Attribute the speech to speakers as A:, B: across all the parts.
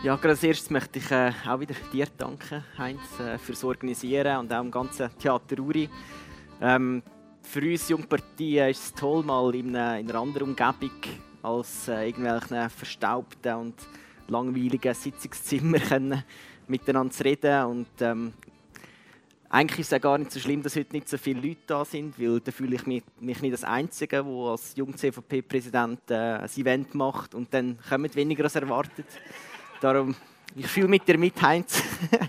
A: Ja, gerade als erstes möchte ich äh, auch wieder dir danken, Heinz, äh, fürs Organisieren und auch im ganzen Theater Uri. Ähm, für uns Jungpartien ist es toll, mal in einer, in einer anderen Umgebung als äh, irgendwelchen verstaubten und langweiligen Sitzungszimmern miteinander zu reden. Und, ähm, eigentlich ist es ja gar nicht so schlimm, dass heute nicht so viele Leute da sind, weil da fühle ich mich, mich nicht als Einzige, der als Jung-CVP-Präsident äh, ein Event macht und dann kommen weniger als erwartet. Darum, ich fühle mit dir mit, Heinz.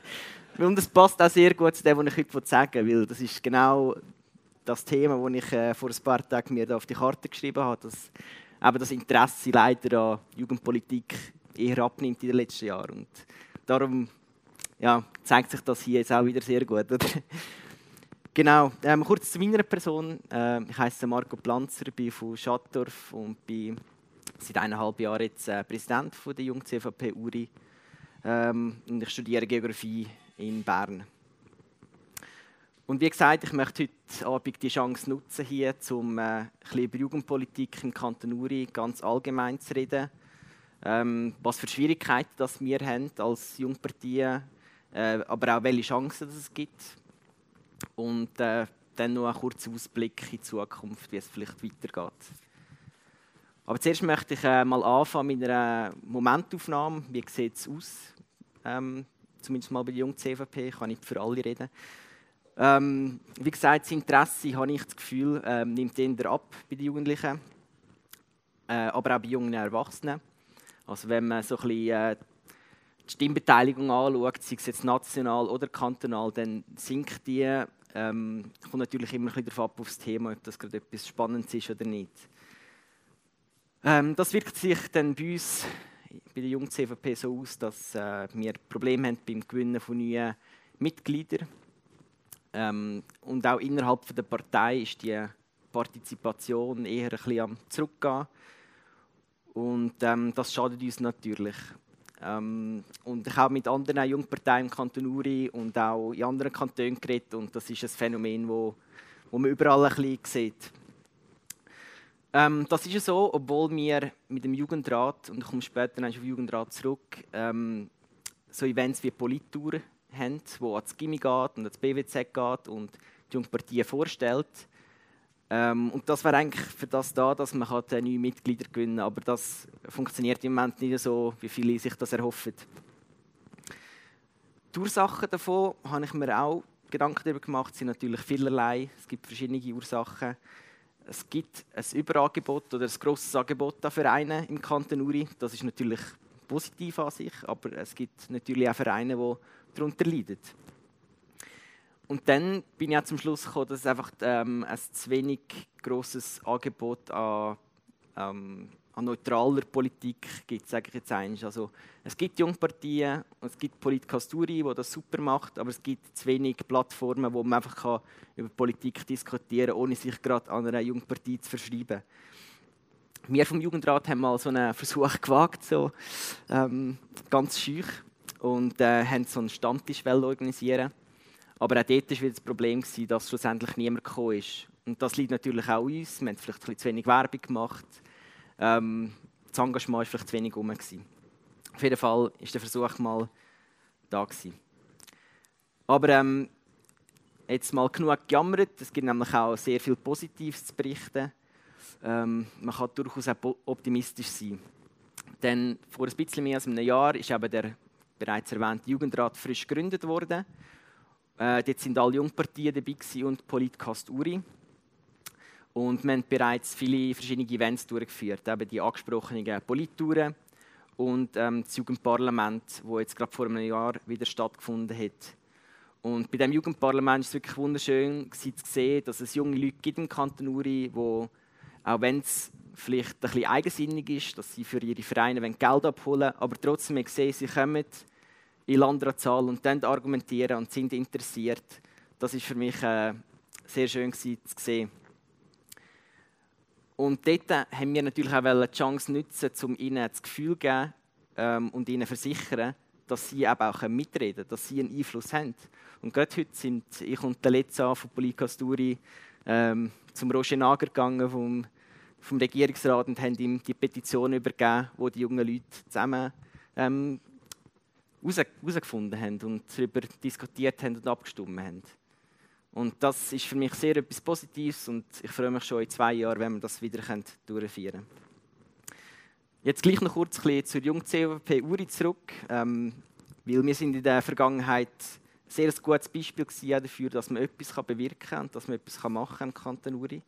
A: und das passt auch sehr gut zu dem, was ich heute sagen will, das ist genau das Thema, das ich äh, vor ein paar Tagen mir auf die Karte geschrieben habe, dass eben das Interesse leider an Jugendpolitik eher abnimmt in den letzten Jahren. Und darum ja, zeigt sich das hier jetzt auch wieder sehr gut. genau, ähm, kurz zu meiner Person. Ähm, ich heiße Marco Planzer, bin von Schattdorf und bin seit eineinhalb Jahren jetzt äh, Präsident von der Jung CVP Uri. Ähm, und ich studiere Geografie in Bern. Und wie gesagt, ich möchte heute Abend die Chance nutzen, hier, um äh, ein bisschen über Jugendpolitik im Kanton Uri ganz allgemein zu reden. Ähm, was für Schwierigkeiten das wir haben als Jungpartei, äh, aber auch welche Chancen es gibt. Und äh, dann noch einen kurzen Ausblick in die Zukunft, wie es vielleicht weitergeht. Aber zuerst möchte ich äh, mal anfangen mit einer Momentaufnahme. Wie sieht es aus? Ähm, zumindest mal bei der jungen CVP, ich kann nicht für alle reden. Ähm, wie gesagt, das Interesse, habe ich das Gefühl, ähm, nimmt eher ab bei den Jugendlichen, äh, aber auch bei jungen Erwachsenen. Also wenn man so ein bisschen, äh, die Stimmbeteiligung anschaut, sei es jetzt national oder kantonal, dann sinkt die. Ähm, kommt natürlich immer ein bisschen darauf ab, auf das Thema, ob das gerade etwas Spannendes ist oder nicht. Ähm, das wirkt sich dann bei uns, bei der jungen CVP, so aus, dass äh, wir Probleme haben beim Gewinnen von neuen Mitgliedern. Ähm, und auch innerhalb der Partei ist die Partizipation eher ein bisschen am Zurückgehen. Und ähm, das schadet uns natürlich. Ähm, und ich habe mit anderen Jungparteien im Kanton Uri und auch in anderen Kantonen geredet und das ist ein Phänomen, wo, wo man überall ein bisschen sieht. Ähm, das ist ja so, obwohl wir mit dem Jugendrat, und ich komme später auf den Jugendrat zurück, ähm, so Events wie Polittour haben, wo ans Gimmi geht und ans BWZ geht und die Jungpartie vorstellt. Ähm, und das wäre eigentlich für das da, dass man halt neue Mitglieder gewinnen kann. Aber das funktioniert im Moment nicht so, wie viele sich das erhoffen. Die Ursachen davon habe ich mir auch Gedanken darüber gemacht, sind natürlich vielerlei. Es gibt verschiedene Ursachen es gibt ein Überangebot oder ein grosses Angebot an Vereinen im Kanton Uri. Das ist natürlich positiv an sich, aber es gibt natürlich auch Vereine, die darunter leiden. Und dann bin ich auch zum Schluss gekommen, dass es einfach ähm, ein zu wenig grosses Angebot an ähm, an neutraler Politik gibt, sage ich jetzt eins. Also, es gibt Jungpartien, es gibt Politkasturi, die das super macht, aber es gibt zu wenig Plattformen, wo man einfach über Politik diskutieren kann, ohne sich gerade an einer Jungpartie zu verschreiben. Wir vom Jugendrat haben mal so einen Versuch gewagt, so, ähm, ganz schüch, und äh, haben so einen Stammtisch organisieren. Aber auch dort war wieder das Problem, dass schlussendlich niemand gekommen ist. Und das liegt natürlich auch uns. Wir haben vielleicht ein bisschen zu wenig Werbung gemacht ähm, das Engagement war vielleicht zu wenig rum. Auf jeden Fall war der Versuch mal da. Gewesen. Aber ähm, jetzt mal genug gejammert. Es gibt nämlich auch sehr viel Positives zu berichten. Ähm, man kann durchaus auch optimistisch sein. Denn vor ein bisschen mehr als einem Jahr ist eben der bereits erwähnte Jugendrat frisch gegründet worden. Äh, dort sind alle Jungpartien dabei und Politcast Uri. Und wir haben bereits viele verschiedene Events durchgeführt, eben die angesprochenen Polittouren und ähm, das Jugendparlament, das jetzt gerade vor einem Jahr wieder stattgefunden hat. Und bei diesem Jugendparlament ist es wirklich wunderschön zu sehen, dass es junge Leute gibt im Kanton Uri, wo auch wenn es vielleicht ein bisschen eigensinnig ist, dass sie für ihre Vereine Geld abholen aber trotzdem ich sehe, sie kommen in Landratzahl und dann argumentieren und sind interessiert. Das ist für mich äh, sehr schön zu sehen. Und dort haben wir natürlich auch die Chance nutzen, um ihnen das Gefühl zu geben ähm, und ihnen versichern, dass sie eben auch mitreden können, dass sie einen Einfluss haben. Und gerade heute sind ich und der Letza von Polikasturi ähm, zum Roger Nager gegangen vom, vom Regierungsrat und haben ihm die Petition übergeben, wo die jungen Leute zusammen ähm, herausgefunden haben und darüber diskutiert haben und abgestimmt haben. Und das ist für mich sehr etwas Positives und ich freue mich schon in zwei Jahren, wenn wir das wieder durchführen können. Jetzt gleich noch kurz ein zur Jung CVP Uri zurück, ähm, weil wir sind in der Vergangenheit ein sehr gutes Beispiel dafür, dass man etwas bewirken kann und dass man etwas machen kann im Kanton Uri.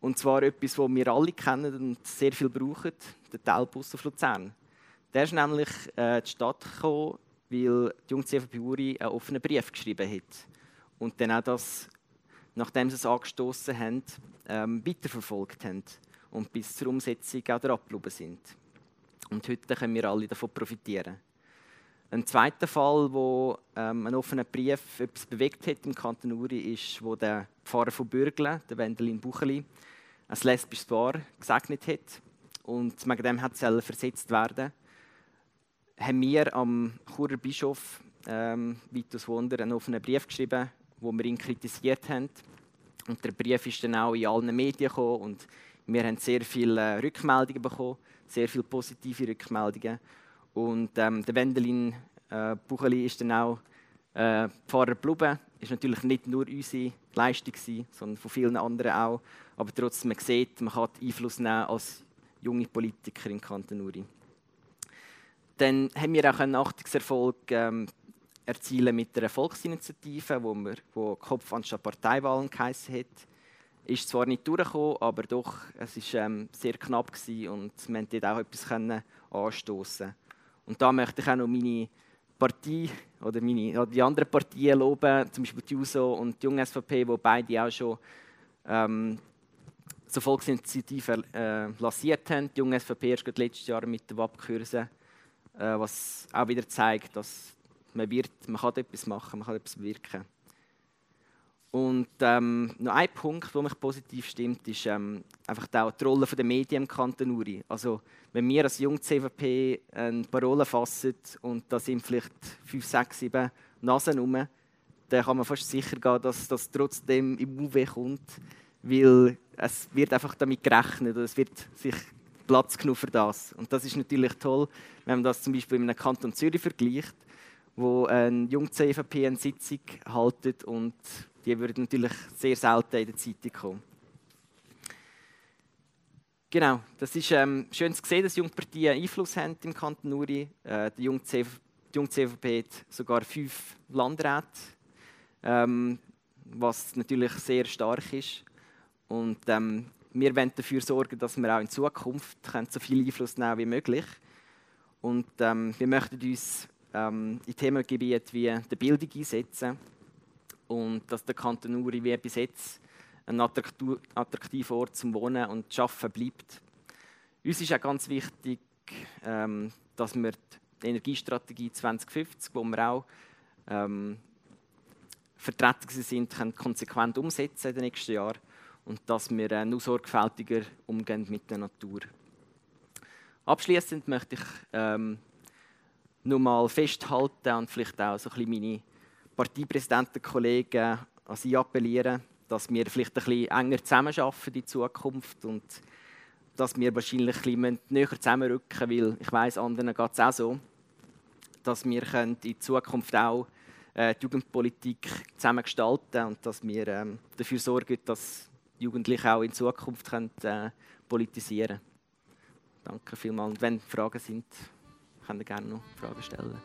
A: Und zwar etwas, das wir alle kennen und sehr viel brauchen, der Teilbus auf Luzern. Der ist nämlich äh, in die Stadt gekommen, weil die Jung CVP Uri einen offenen Brief geschrieben hat. Und dann auch das, nachdem sie es angestoßen haben, ähm, weiterverfolgt haben und bis zur Umsetzung auch abgeblieben sind. Und heute können wir alle davon profitieren. Ein zweiter Fall, wo ähm, ein offener Brief etwas bewegt hat im Kanton Uri, ist, wo der Pfarrer von Bürgle, der Wendelin Bucheli, ein lesbisches Paar gesegnet hat und wegen dem hat es versetzt werden. Haben wir am Churer Bischof ähm, Vitus Wunder einen offenen Brief geschrieben, wo wir ihn kritisiert haben. Und der Brief ist dann auch in allen Medien gekommen und wir haben sehr viele Rückmeldungen bekommen, sehr viele positive Rückmeldungen. Und ähm, der Wendelin äh, Bucheli ist dann auch äh, Pfarrer geblieben. Ist natürlich nicht nur unsere Leistung gewesen, sondern von vielen anderen auch. Aber trotzdem, man sieht, man kann Einfluss nehmen als junge Politiker in Kanton Uri. Dann haben wir auch einen Achtungserfolg ähm, erzielen mit einer Volksinitiative, wo, wir, wo Kopf anstatt Parteiwahlen geheißen hat. Ist zwar nicht durchgekommen, aber doch, es war ähm, sehr knapp gewesen und wir konnten dort auch etwas anstoßen. Und da möchte ich auch noch meine Partei oder, meine, die anderen Partien loben, zum Beispiel die JUSO und die Junge SVP, die beide auch schon ähm, so Volksinitiativen äh, lanciert haben. Die Junge SVP ist letztes Jahr mit der WAP-Kurse, äh, was auch wieder zeigt, dass man, wird, man kann etwas machen, man kann etwas bewirken. Und ähm, noch ein Punkt, der mich positiv stimmt, ist ähm, einfach die Rolle der Medien im Kanton Uri. Also, wenn wir als Jung CVP eine Parole fassen und da sind vielleicht fünf, sechs, sieben Nasen rum, dann kann man fast sicher gehen, dass das trotzdem im UW kommt, weil es wird einfach damit gerechnet oder es wird sich Platz genug für das. Und das ist natürlich toll, wenn man das zum Beispiel mit einem Kanton Zürich vergleicht, wo ein Jung CVP eine Sitzung haltet und die würden natürlich sehr selten in der Zeitung kommen. Genau, das ist ähm, schön zu sehen, dass junge Partien Einfluss haben im Kanton Uri. Äh, die junge CVP hat sogar fünf Landräte, ähm, was natürlich sehr stark ist. Und ähm, wir wollen dafür sorgen, dass wir auch in Zukunft so viel Einfluss nehmen wie möglich. Und ähm, wir möchten uns ähm, in Themengebieten wie der Bildung einsetzen und dass der Kanton Uri wie bis jetzt ein attraktiver Ort zum Wohnen und Arbeiten bleibt. Uns ist auch ganz wichtig, ähm, dass wir die Energiestrategie 2050, wo wir auch ähm, vertreten sind, können konsequent umsetzen in den nächsten Jahren und dass wir äh, noch sorgfältiger umgehen mit der Natur. Abschließend möchte ich ähm, nur mal festhalten und vielleicht auch so ein bisschen meine Parteipräsidentenkollegen an sie appellieren, dass wir vielleicht ein bisschen enger zusammenarbeiten in Zukunft und dass wir wahrscheinlich ein bisschen näher zusammenrücken weil ich weiß, anderen geht es auch so, dass wir in Zukunft auch äh, die Jugendpolitik zusammen gestalten und dass wir ähm, dafür sorgen, dass Jugendliche auch in Zukunft können, äh, politisieren können. Danke vielmals. Und wenn Fragen sind, können ihr gerne noch Fragen stellen.